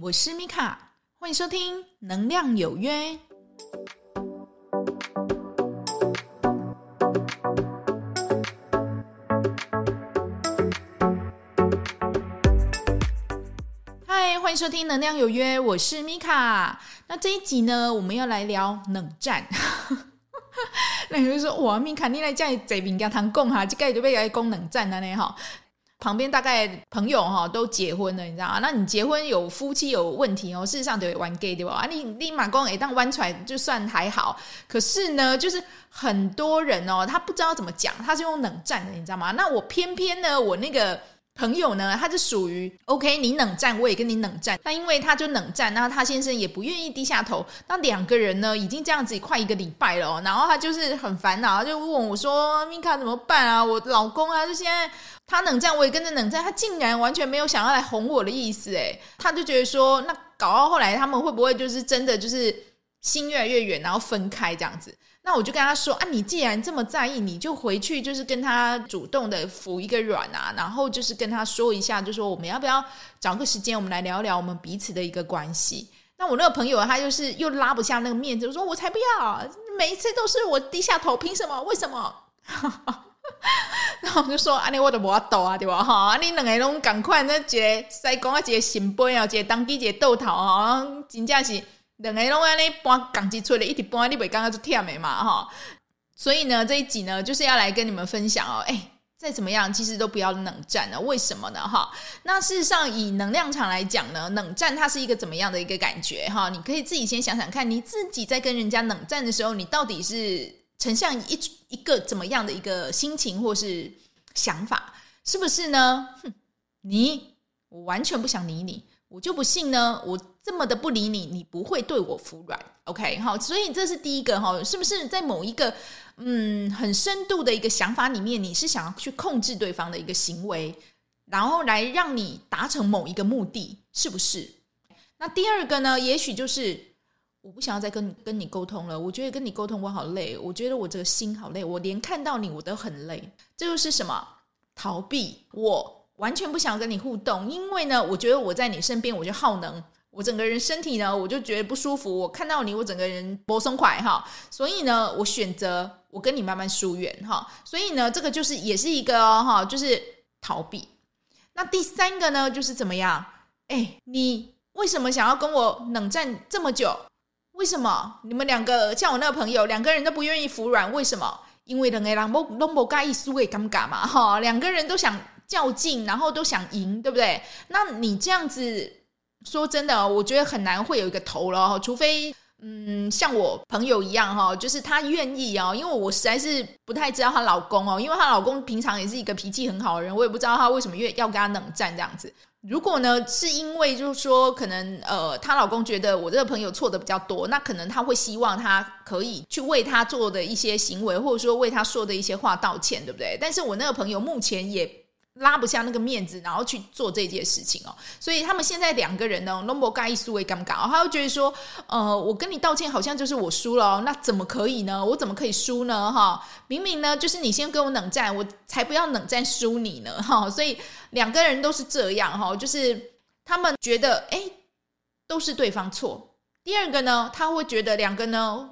我是米卡，欢迎收听《能量有约》。嗨，欢迎收听《能量有约》，我是米卡。那这一集呢，我们要来聊冷战。那有人说：“哇，米卡，你来这里这边跟他讲哈，这个就被来讲冷战了呢哈。”旁边大概朋友哈都结婚了，你知道啊？那你结婚有夫妻有问题哦，事实上得玩 gay 对吧？啊，你立马光哎，当弯出来就算还好。可是呢，就是很多人哦，他不知道怎么讲，他是用冷战的，你知道吗？那我偏偏呢，我那个朋友呢，他是属于 OK，你冷战我也跟你冷战。那因为他就冷战，那他先生也不愿意低下头。那两个人呢，已经这样子快一个礼拜了，哦然后他就是很烦恼，就问我说：“米卡怎么办啊？我老公啊，就现在。”他冷战，我也跟着冷战。他竟然完全没有想要来哄我的意思，哎，他就觉得说，那搞到后来，他们会不会就是真的就是心越来越远，然后分开这样子？那我就跟他说啊，你既然这么在意，你就回去就是跟他主动的服一个软啊，然后就是跟他说一下，就说我们要不要找个时间，我们来聊聊我们彼此的一个关系。那我那个朋友他就是又拉不下那个面子，我说我才不要，每一次都是我低下头，凭什么？为什么？然后我就说：“安尼我都无法度啊，对吧？哈，你两个拢赶快，那个塞工啊，一个圣杯啊，一个当机，一个豆头啊，真正是两个拢安尼搬钢筋出来，一直搬，你袂感觉就忝的嘛？哈。所以呢，这一集呢，就是要来跟你们分享哦。哎，再怎么样，其实都不要冷战了。为什么呢？哈，那事实上，以能量场来讲呢，冷战它是一个怎么样的一个感觉？哈，你可以自己先想想看，你自己在跟人家冷战的时候，你到底是？呈现一一个怎么样的一个心情或是想法，是不是呢？哼，你我完全不想理你，我就不信呢。我这么的不理你，你不会对我服软。OK，好，所以这是第一个哈，是不是在某一个嗯很深度的一个想法里面，你是想要去控制对方的一个行为，然后来让你达成某一个目的，是不是？那第二个呢，也许就是。我不想要再跟跟你沟通了，我觉得跟你沟通我好累，我觉得我这个心好累，我连看到你我都很累。这就是什么？逃避。我完全不想跟你互动，因为呢，我觉得我在你身边我就耗能，我整个人身体呢我就觉得不舒服。我看到你，我整个人不松快哈，所以呢，我选择我跟你慢慢疏远哈。所以呢，这个就是也是一个哈，就是逃避。那第三个呢，就是怎么样？哎，你为什么想要跟我冷战这么久？为什么你们两个像我那个朋友，两个人都不愿意服软？为什么？因为两个人都都不介意输给尴尬嘛，哈，两个人都想较劲，然后都想赢，对不对？那你这样子说真的，我觉得很难会有一个头了，除非嗯，像我朋友一样哈，就是她愿意哦，因为我实在是不太知道她老公哦，因为她老公平常也是一个脾气很好的人，我也不知道他为什么愿要跟他冷战这样子。如果呢，是因为就是说，可能呃，她老公觉得我这个朋友错的比较多，那可能他会希望她可以去为他做的一些行为，或者说为他说的一些话道歉，对不对？但是我那个朋友目前也。拉不下那个面子，然后去做这件事情哦，所以他们现在两个人呢，拢无介意输的尴尬，他会觉得说，呃，我跟你道歉好像就是我输了哦，那怎么可以呢？我怎么可以输呢？哈，明明呢就是你先跟我冷战，我才不要冷战输你呢，哈，所以两个人都是这样哈，就是他们觉得哎，都是对方错。第二个呢，他会觉得两个呢。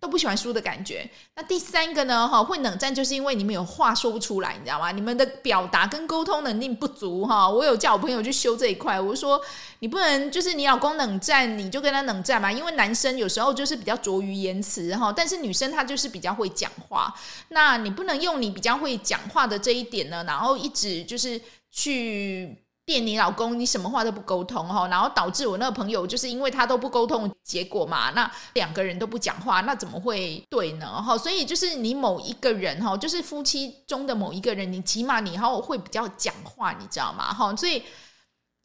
都不喜欢输的感觉。那第三个呢？哈，会冷战就是因为你们有话说不出来，你知道吗？你们的表达跟沟通能力不足哈。我有叫我朋友去修这一块，我说你不能就是你老公冷战，你就跟他冷战嘛。因为男生有时候就是比较拙于言辞哈，但是女生她就是比较会讲话。那你不能用你比较会讲话的这一点呢，然后一直就是去。电你老公，你什么话都不沟通哈，然后导致我那个朋友就是因为他都不沟通，结果嘛，那两个人都不讲话，那怎么会对呢？哈，所以就是你某一个人哈，就是夫妻中的某一个人，你起码你哈会比较讲话，你知道吗？哈，所以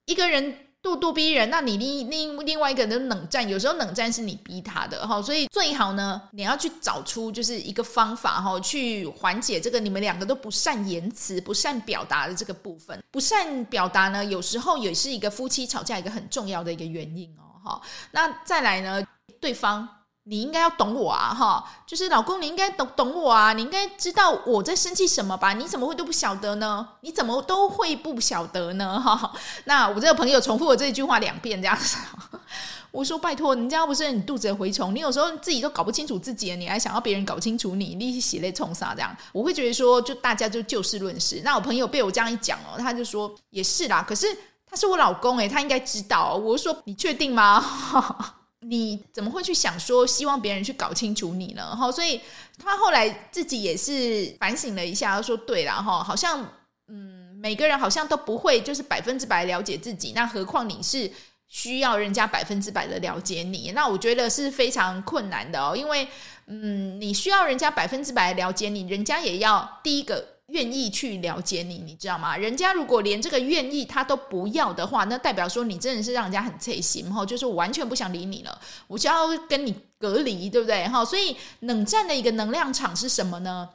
一个人。咄咄逼人，那你另另另外一个人冷战，有时候冷战是你逼他的哈，所以最好呢，你要去找出就是一个方法哈，去缓解这个你们两个都不善言辞、不善表达的这个部分。不善表达呢，有时候也是一个夫妻吵架一个很重要的一个原因哦哈。那再来呢，对方你应该要懂我啊，哈，就是老公，你应该懂懂我啊，你应该知道我在生气什么吧？你怎么会都不晓得呢？你怎么都会不晓得呢？哈，那我这个朋友重复了这句话两遍，这样子。我说拜托，人家不是你肚子的蛔虫，你有时候自己都搞不清楚自己，你还想要别人搞清楚你，你血泪冲啥这样？我会觉得说，就大家就就事论事。那我朋友被我这样一讲哦，他就说也是啦，可是他是我老公诶，他应该知道。我说你确定吗？你怎么会去想说希望别人去搞清楚你呢？哈，所以他后来自己也是反省了一下，说对了哈，好像嗯，每个人好像都不会就是百分之百了解自己，那何况你是需要人家百分之百的了解你？那我觉得是非常困难的哦，因为嗯，你需要人家百分之百了解你，人家也要第一个。愿意去了解你，你知道吗？人家如果连这个愿意他都不要的话，那代表说你真的是让人家很刺心哈，就是完全不想理你了，我就要跟你隔离，对不对？哈，所以冷战的一个能量场是什么呢？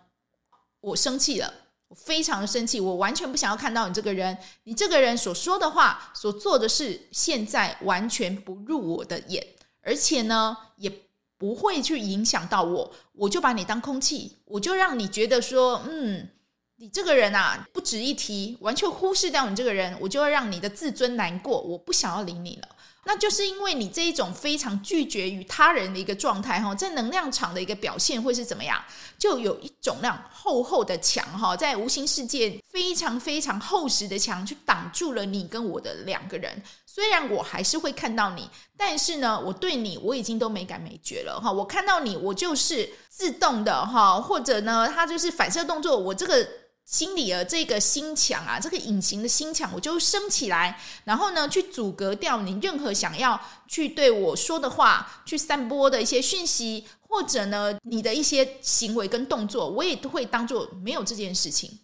我生气了，我非常的生气，我完全不想要看到你这个人，你这个人所说的话、所做的事，现在完全不入我的眼，而且呢，也不会去影响到我，我就把你当空气，我就让你觉得说，嗯。你这个人啊，不值一提，完全忽视掉你这个人，我就会让你的自尊难过，我不想要理你了。那就是因为你这一种非常拒绝于他人的一个状态哈，在能量场的一个表现会是怎么样？就有一种那样厚厚的墙哈，在无形世界非常非常厚实的墙，去挡住了你跟我的两个人。虽然我还是会看到你，但是呢，我对你我已经都没感没觉了哈。我看到你，我就是自动的哈，或者呢，它就是反射动作，我这个。心里的这个心墙啊，这个隐形的心墙，我就升起来，然后呢，去阻隔掉你任何想要去对我说的话，去散播的一些讯息，或者呢，你的一些行为跟动作，我也都会当做没有这件事情。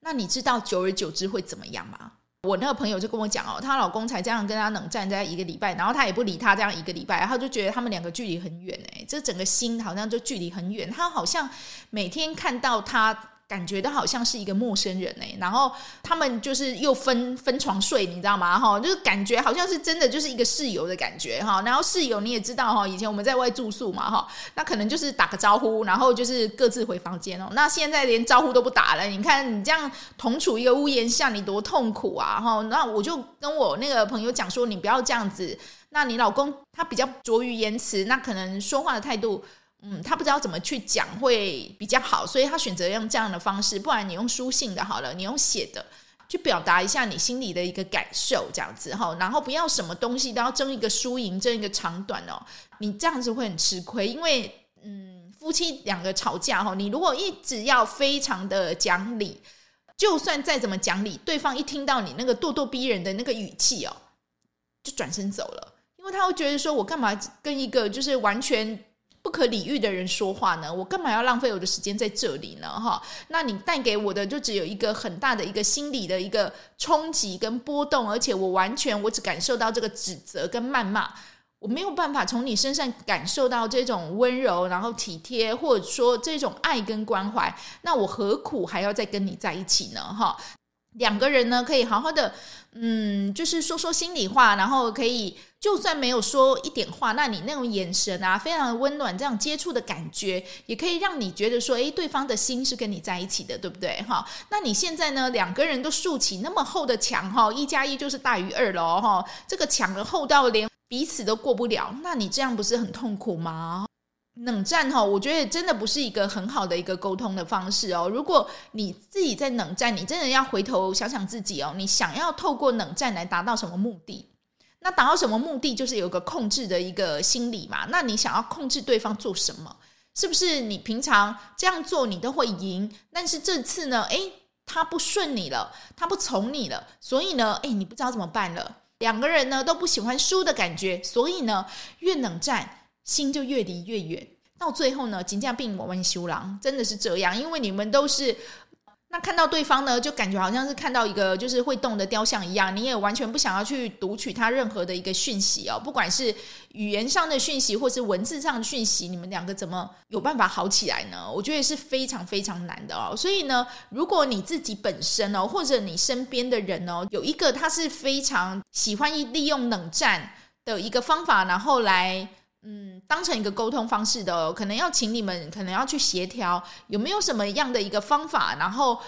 那你知道久而久之会怎么样吗？我那个朋友就跟我讲哦，她老公才这样跟她冷战在一个礼拜，然后她也不理他，这样一个礼拜，然后就觉得他们两个距离很远哎，这整个心好像就距离很远，她好像每天看到他。感觉都好像是一个陌生人哎，然后他们就是又分分床睡，你知道吗？哈，就是感觉好像是真的就是一个室友的感觉哈。然后室友你也知道哈，以前我们在外住宿嘛哈，那可能就是打个招呼，然后就是各自回房间哦。那现在连招呼都不打了，你看你这样同处一个屋檐下，你多痛苦啊哈。那我就跟我那个朋友讲说，你不要这样子。那你老公他比较拙于言辞，那可能说话的态度。嗯，他不知道怎么去讲会比较好，所以他选择用这样的方式。不然你用书信的好了，你用写的去表达一下你心里的一个感受，这样子哈。然后不要什么东西都要争一个输赢，争一个长短哦。你这样子会很吃亏，因为嗯，夫妻两个吵架哈，你如果一直要非常的讲理，就算再怎么讲理，对方一听到你那个咄咄逼人的那个语气哦，就转身走了，因为他会觉得说，我干嘛跟一个就是完全。不可理喻的人说话呢？我干嘛要浪费我的时间在这里呢？哈，那你带给我的就只有一个很大的一个心理的一个冲击跟波动，而且我完全我只感受到这个指责跟谩骂，我没有办法从你身上感受到这种温柔，然后体贴，或者说这种爱跟关怀，那我何苦还要再跟你在一起呢？哈。两个人呢，可以好好的，嗯，就是说说心里话，然后可以就算没有说一点话，那你那种眼神啊，非常的温暖，这样接触的感觉，也可以让你觉得说，诶，对方的心是跟你在一起的，对不对？哈，那你现在呢，两个人都竖起那么厚的墙，哈，一加一就是大于二喽，哈，这个墙的厚到连彼此都过不了，那你这样不是很痛苦吗？冷战哈，我觉得真的不是一个很好的一个沟通的方式哦。如果你自己在冷战，你真的要回头想想自己哦，你想要透过冷战来达到什么目的？那达到什么目的？就是有个控制的一个心理嘛。那你想要控制对方做什么？是不是你平常这样做你都会赢？但是这次呢，诶，他不顺你了，他不从你了，所以呢，诶，你不知道怎么办了。两个人呢都不喜欢输的感觉，所以呢，越冷战。心就越离越远，到最后呢，金价并我们修郎真的是这样，因为你们都是那看到对方呢，就感觉好像是看到一个就是会动的雕像一样，你也完全不想要去读取他任何的一个讯息哦，不管是语言上的讯息或是文字上的讯息，你们两个怎么有办法好起来呢？我觉得是非常非常难的哦。所以呢，如果你自己本身哦，或者你身边的人哦，有一个他是非常喜欢利用冷战的一个方法，然后来。嗯，当成一个沟通方式的，可能要请你们，可能要去协调，有没有什么样的一个方法，然后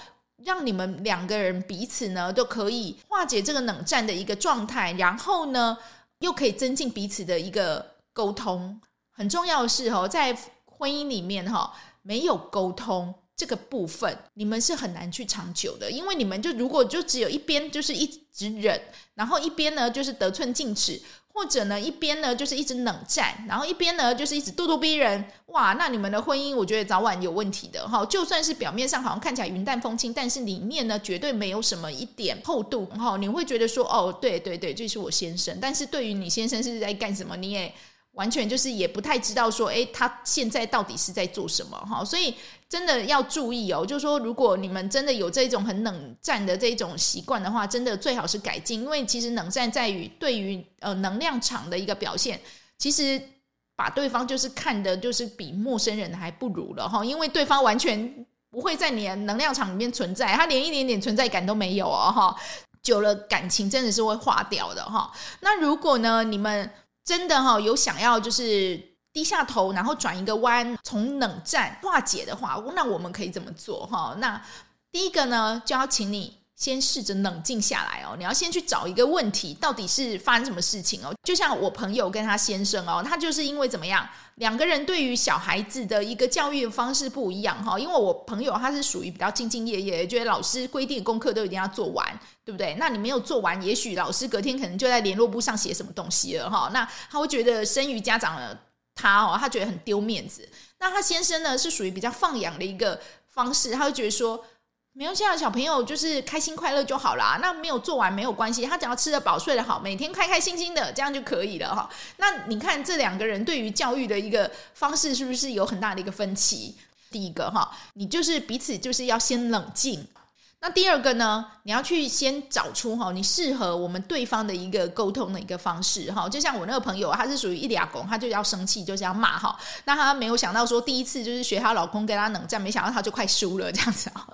让你们两个人彼此呢都可以化解这个冷战的一个状态，然后呢又可以增进彼此的一个沟通。很重要的是哦，在婚姻里面哈，没有沟通这个部分，你们是很难去长久的，因为你们就如果就只有一边就是一直忍，然后一边呢就是得寸进尺。或者呢，一边呢就是一直冷战，然后一边呢就是一直咄咄逼人，哇，那你们的婚姻我觉得早晚有问题的哈。就算是表面上好像看起来云淡风轻，但是里面呢绝对没有什么一点厚度哈。你会觉得说，哦，对对对，这是我先生，但是对于你先生是在干什么，你也。完全就是也不太知道说，诶，他现在到底是在做什么哈？所以真的要注意哦，就是说，如果你们真的有这种很冷战的这种习惯的话，真的最好是改进，因为其实冷战在于对于呃能量场的一个表现，其实把对方就是看的就是比陌生人还不如了哈，因为对方完全不会在你的能量场里面存在，他连一点点存在感都没有哦哈，久了感情真的是会化掉的哈。那如果呢，你们真的哈，有想要就是低下头，然后转一个弯，从冷战化解的话，那我们可以怎么做哈？那第一个呢，就要请你先试着冷静下来哦。你要先去找一个问题，到底是发生什么事情哦？就像我朋友跟他先生哦，他就是因为怎么样，两个人对于小孩子的一个教育方式不一样哈。因为我朋友他是属于比较兢兢业业，觉得老师规定功课都一定要做完。对不对？那你没有做完，也许老师隔天可能就在联络簿上写什么东西了哈。那他会觉得生于家长的他哦，他觉得很丢面子。那他先生呢，是属于比较放养的一个方式，他会觉得说，没有现在小朋友就是开心快乐就好啦。那没有做完没有关系，他只要吃得饱睡得好，每天开开心心的这样就可以了哈。那你看这两个人对于教育的一个方式是不是有很大的一个分歧？第一个哈，你就是彼此就是要先冷静。那第二个呢，你要去先找出哈，你适合我们对方的一个沟通的一个方式哈。就像我那个朋友，他是属于一俩公，他就要生气，就是要骂哈。那他没有想到说，第一次就是学她老公跟他冷战，没想到他就快输了这样子啊。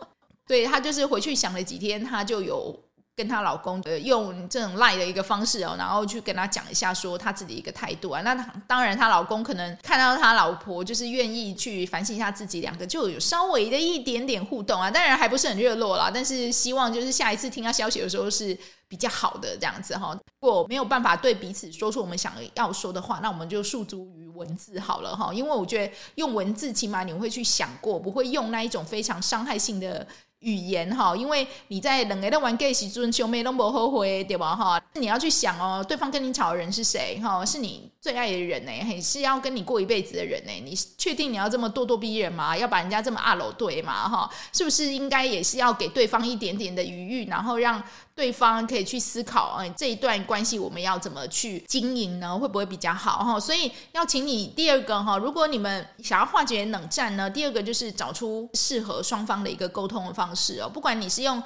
对，他就是回去想了几天，她就有。跟她老公呃用这种赖的一个方式哦，然后去跟他讲一下说她自己一个态度啊。那当然，她老公可能看到他老婆就是愿意去反省一下自己，两个就有稍微的一点点互动啊。当然还不是很热络啦，但是希望就是下一次听到消息的时候是比较好的这样子哈。如果没有办法对彼此说出我们想要说的话，那我们就诉诸于文字好了哈。因为我觉得用文字起码你会去想过，不会用那一种非常伤害性的。语言哈，因为你在冷的玩 gay 时阵，兄妹都不后悔对吧哈？你要去想哦，对方跟你吵的人是谁哈？是你最爱的人呢，还是要跟你过一辈子的人呢？你确定你要这么咄咄逼人吗？要把人家这么二楼对吗？哈，是不是应该也是要给对方一点点的余裕，然后让对方可以去思考，哎，这一段关系我们要怎么去经营呢？会不会比较好哈？所以要请你第二个哈，如果你们想要化解冷战呢，第二个就是找出适合双方的一个沟通的方式。哦，不管你是用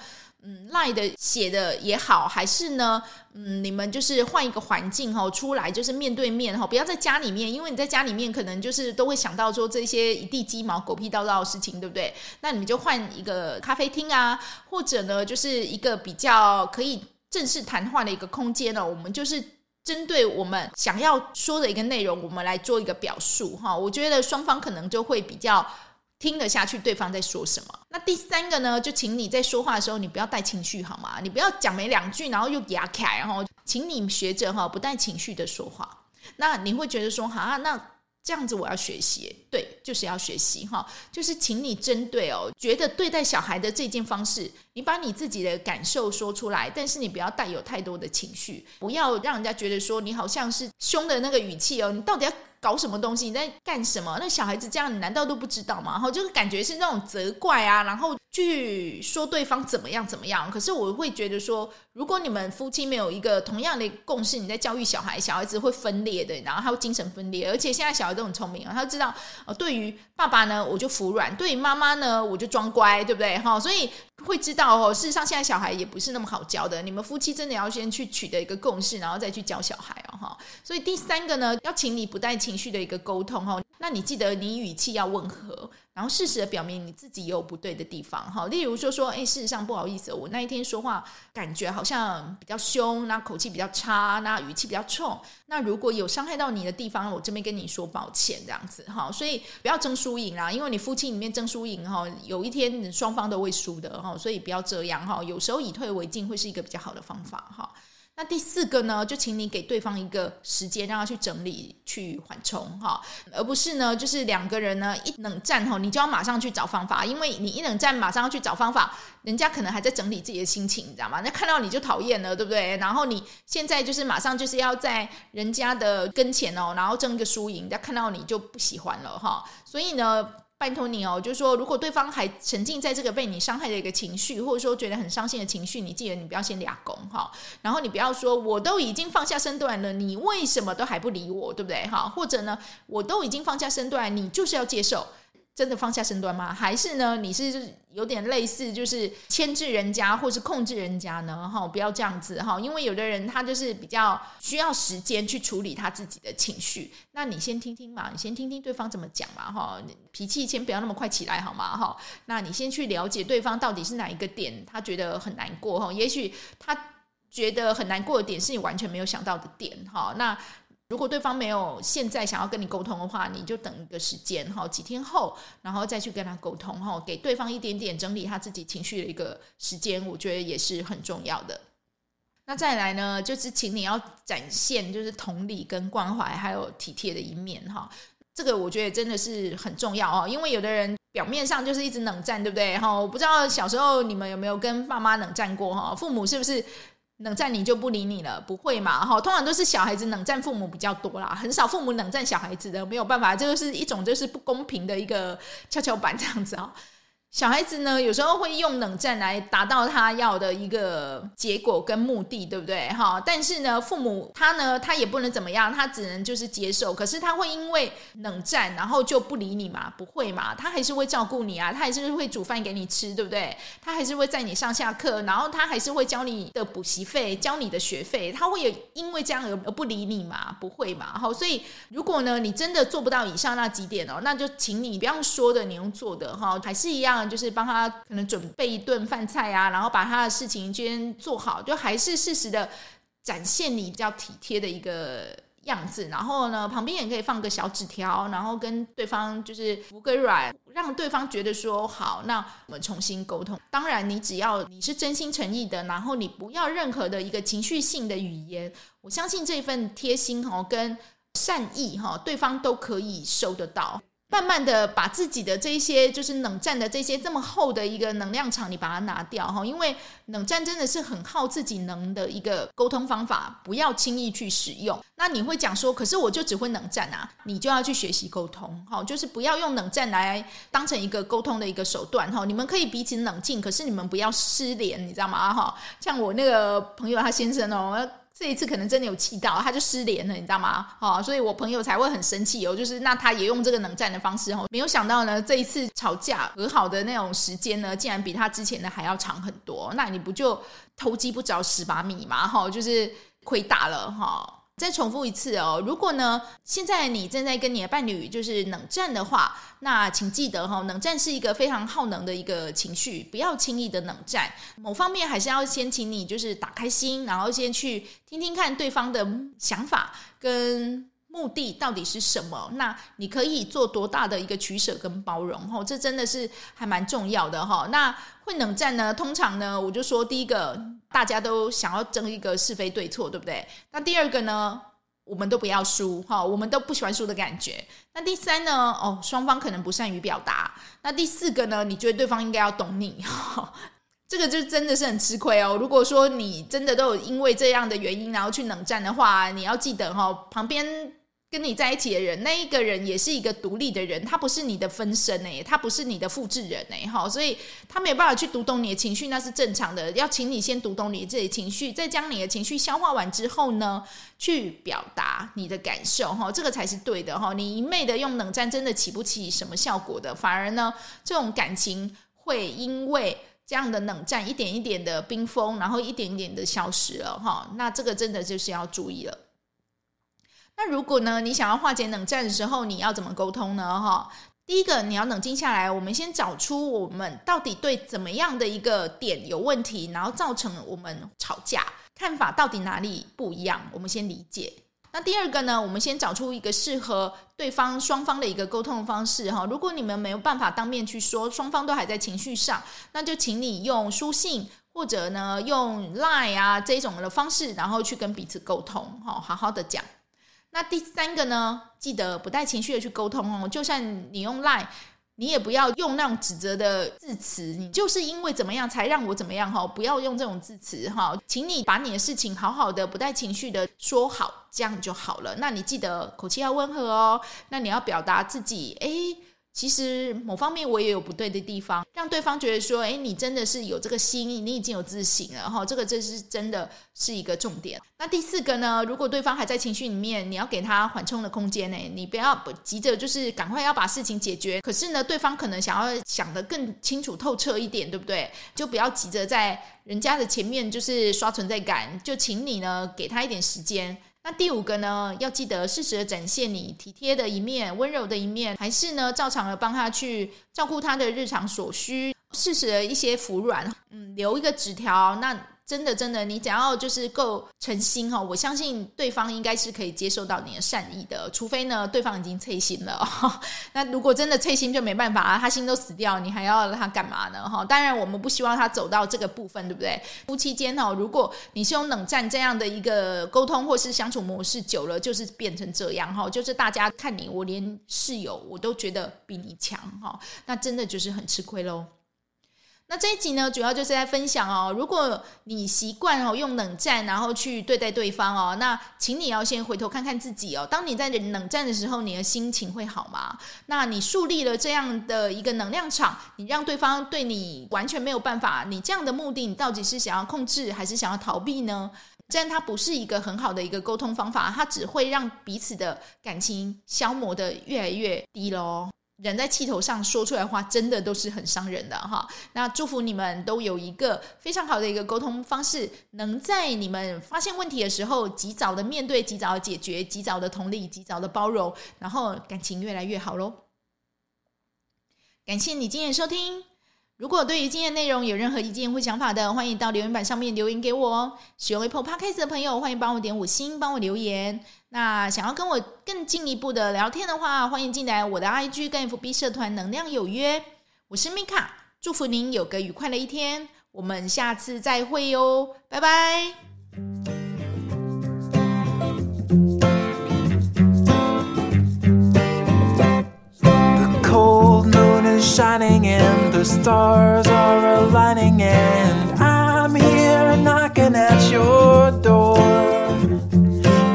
嗯赖的写的也好，还是呢嗯你们就是换一个环境哈，出来就是面对面哈，不要在家里面，因为你在家里面可能就是都会想到说这些一地鸡毛、狗屁叨叨的事情，对不对？那你们就换一个咖啡厅啊，或者呢就是一个比较可以正式谈话的一个空间呢，我们就是针对我们想要说的一个内容，我们来做一个表述哈。我觉得双方可能就会比较。听得下去对方在说什么？那第三个呢？就请你在说话的时候，你不要带情绪好吗？你不要讲没两句，然后又哑开，然后请你学着哈不带情绪的说话。那你会觉得说，哈，那这样子我要学习，对，就是要学习哈，就是请你针对哦，觉得对待小孩的这件方式，你把你自己的感受说出来，但是你不要带有太多的情绪，不要让人家觉得说你好像是凶的那个语气哦，你到底要。搞什么东西？你在干什么？那小孩子这样，你难道都不知道吗？然后就是感觉是那种责怪啊，然后去说对方怎么样怎么样。可是我会觉得说，如果你们夫妻没有一个同样的共识，你在教育小孩，小孩子会分裂的，然后他会精神分裂。而且现在小孩都很聪明啊，他知道，呃，对于爸爸呢，我就服软；对于妈妈呢，我就装乖，对不对？哈，所以会知道哦。事实上，现在小孩也不是那么好教的。你们夫妻真的要先去取得一个共识，然后再去教小孩哦。哈，所以第三个呢，要请你不带情绪的一个沟通哦。那那你记得你语气要温和，然后适时的表明你自己也有不对的地方哈。例如说说，哎，事实上不好意思，我那一天说话感觉好像比较凶，那口气比较差，那语气比较冲。那如果有伤害到你的地方，我这边跟你说抱歉，这样子哈。所以不要争输赢啦，因为你夫妻里面争输赢哈，有一天双方都会输的哈。所以不要这样哈，有时候以退为进会是一个比较好的方法哈。那第四个呢，就请你给对方一个时间，让他去整理、去缓冲，哈，而不是呢，就是两个人呢一冷战哈，你就要马上去找方法，因为你一冷战马上要去找方法，人家可能还在整理自己的心情，你知道吗？那看到你就讨厌了，对不对？然后你现在就是马上就是要在人家的跟前哦，然后争个输赢，人家看到你就不喜欢了哈，所以呢。拜托你哦，就是说，如果对方还沉浸在这个被你伤害的一个情绪，或者说觉得很伤心的情绪，你记得你不要先俩攻哈，然后你不要说我都已经放下身段了，你为什么都还不理我，对不对哈？或者呢，我都已经放下身段，你就是要接受。真的放下身段吗？还是呢？你是有点类似，就是牵制人家或是控制人家呢？哈，不要这样子哈，因为有的人他就是比较需要时间去处理他自己的情绪。那你先听听嘛，你先听听对方怎么讲嘛，哈，脾气先不要那么快起来好吗？哈，那你先去了解对方到底是哪一个点，他觉得很难过哈。也许他觉得很难过的点是你完全没有想到的点哈。那如果对方没有现在想要跟你沟通的话，你就等一个时间哈，几天后，然后再去跟他沟通哈，给对方一点点整理他自己情绪的一个时间，我觉得也是很重要的。那再来呢，就是请你要展现就是同理跟关怀还有体贴的一面哈，这个我觉得真的是很重要哦，因为有的人表面上就是一直冷战，对不对哈？我不知道小时候你们有没有跟爸妈冷战过哈？父母是不是？冷战你就不理你了，不会嘛？哈，通常都是小孩子冷战父母比较多啦，很少父母冷战小孩子的，没有办法，这就是一种就是不公平的一个跷跷板这样子啊。小孩子呢，有时候会用冷战来达到他要的一个结果跟目的，对不对？哈，但是呢，父母他呢，他也不能怎么样，他只能就是接受。可是他会因为冷战，然后就不理你嘛？不会嘛？他还是会照顾你啊，他还是会煮饭给你吃，对不对？他还是会载你上下课，然后他还是会交你的补习费，交你的学费。他会有因为这样而而不理你嘛？不会嘛？好，所以如果呢，你真的做不到以上那几点哦，那就请你不要说的，你用做的哈，还是一样。就是帮他可能准备一顿饭菜啊，然后把他的事情先做好，就还是适时的展现你比较体贴的一个样子。然后呢，旁边也可以放个小纸条，然后跟对方就是服个软，让对方觉得说好，那我们重新沟通。当然，你只要你是真心诚意的，然后你不要任何的一个情绪性的语言，我相信这份贴心哈跟善意哈，对方都可以收得到。慢慢的把自己的这一些就是冷战的这些这么厚的一个能量场，你把它拿掉哈，因为冷战真的是很耗自己能的一个沟通方法，不要轻易去使用。那你会讲说，可是我就只会冷战啊，你就要去学习沟通哈，就是不要用冷战来当成一个沟通的一个手段哈。你们可以彼此冷静，可是你们不要失联，你知道吗？哈，像我那个朋友他先生哦。这一次可能真的有气到，他就失联了，你知道吗？哈，所以我朋友才会很生气哦。就是那他也用这个冷战的方式哦，没有想到呢，这一次吵架和好的那种时间呢，竟然比他之前的还要长很多。那你不就偷鸡不着蚀把米吗？哈，就是亏大了哈。再重复一次哦，如果呢，现在你正在跟你的伴侣就是冷战的话，那请记得哈，冷战是一个非常耗能的一个情绪，不要轻易的冷战。某方面还是要先请你就是打开心，然后先去听听看对方的想法跟目的到底是什么？那你可以做多大的一个取舍跟包容？哈，这真的是还蛮重要的哈。那会冷战呢？通常呢，我就说第一个，大家都想要争一个是非对错，对不对？那第二个呢，我们都不要输哈，我们都不喜欢输的感觉。那第三呢？哦，双方可能不善于表达。那第四个呢？你觉得对方应该要懂你？这个就真的是很吃亏哦。如果说你真的都有因为这样的原因，然后去冷战的话，你要记得哈，旁边。跟你在一起的人，那一个人也是一个独立的人，他不是你的分身哎，他不是你的复制人哎，哈，所以他没有办法去读懂你的情绪，那是正常的。要请你先读懂你自己的情绪，再将你的情绪消化完之后呢，去表达你的感受哈，这个才是对的哈。你一昧的用冷战，真的起不起什么效果的，反而呢，这种感情会因为这样的冷战一点一点的冰封，然后一点一点的消失了哈。那这个真的就是要注意了。那如果呢，你想要化解冷战的时候，你要怎么沟通呢？哈，第一个你要冷静下来，我们先找出我们到底对怎么样的一个点有问题，然后造成我们吵架，看法到底哪里不一样，我们先理解。那第二个呢，我们先找出一个适合对方双方的一个沟通的方式哈。如果你们没有办法当面去说，双方都还在情绪上，那就请你用书信或者呢用 Line 啊这种的方式，然后去跟彼此沟通哈，好好的讲。那第三个呢，记得不带情绪的去沟通哦。就算你用 Line，你也不要用那种指责的字词。你就是因为怎么样才让我怎么样哈，不要用这种字词哈。请你把你的事情好好的，不带情绪的说好，这样就好了。那你记得口气要温和哦。那你要表达自己，诶。其实某方面我也有不对的地方，让对方觉得说，哎，你真的是有这个心意，你已经有自省了哈，这个这是真的是一个重点。那第四个呢，如果对方还在情绪里面，你要给他缓冲的空间呢，你不要不急着就是赶快要把事情解决。可是呢，对方可能想要想得更清楚透彻一点，对不对？就不要急着在人家的前面就是刷存在感，就请你呢给他一点时间。那第五个呢，要记得适时的展现你体贴的一面、温柔的一面，还是呢，照常的帮他去照顾他的日常所需，适时的一些服软，嗯，留一个纸条，那。真的，真的，你只要就是够诚心哈，我相信对方应该是可以接受到你的善意的，除非呢，对方已经脆心了。那如果真的脆心就没办法啊，他心都死掉，你还要他干嘛呢？哈，当然我们不希望他走到这个部分，对不对？夫妻间哈，如果你是用冷战这样的一个沟通或是相处模式久了，就是变成这样哈，就是大家看你，我连室友我都觉得比你强哈，那真的就是很吃亏喽。那这一集呢，主要就是在分享哦。如果你习惯哦用冷战，然后去对待对方哦，那请你要先回头看看自己哦。当你在冷战的时候，你的心情会好吗？那你树立了这样的一个能量场，你让对方对你完全没有办法。你这样的目的，你到底是想要控制，还是想要逃避呢？这样它不是一个很好的一个沟通方法，它只会让彼此的感情消磨得越来越低喽。人在气头上说出来的话，真的都是很伤人的哈。那祝福你们都有一个非常好的一个沟通方式，能在你们发现问题的时候，及早的面对，及早的解决，及早的同理，及早的包容，然后感情越来越好喽。感谢你今天的收听。如果对于今天内容有任何意见或想法的，欢迎到留言板上面留言给我哦。使用 Apple Podcast 的朋友，欢迎帮我点五星，帮我留言。那想要跟我更进一步的聊天的话，欢迎进来我的 IG 跟 FB 社团“能量有约”。我是 Mika，祝福您有个愉快的一天，我们下次再会哟，拜拜。The cold moon is shining in. The stars are aligning, and I'm here knocking at your door.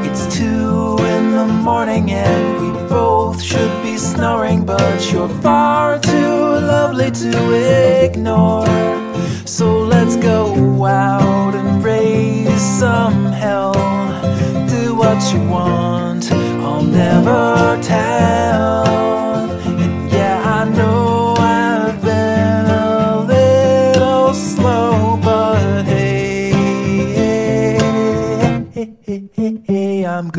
It's two in the morning, and we both should be snoring, but you're far too lovely to ignore. So let's go out and raise some hell. Do what you want, I'll never tell.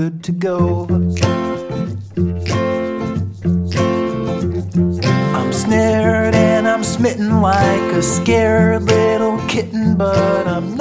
good to go. I'm snared and I'm smitten like a scared little kitten, but I'm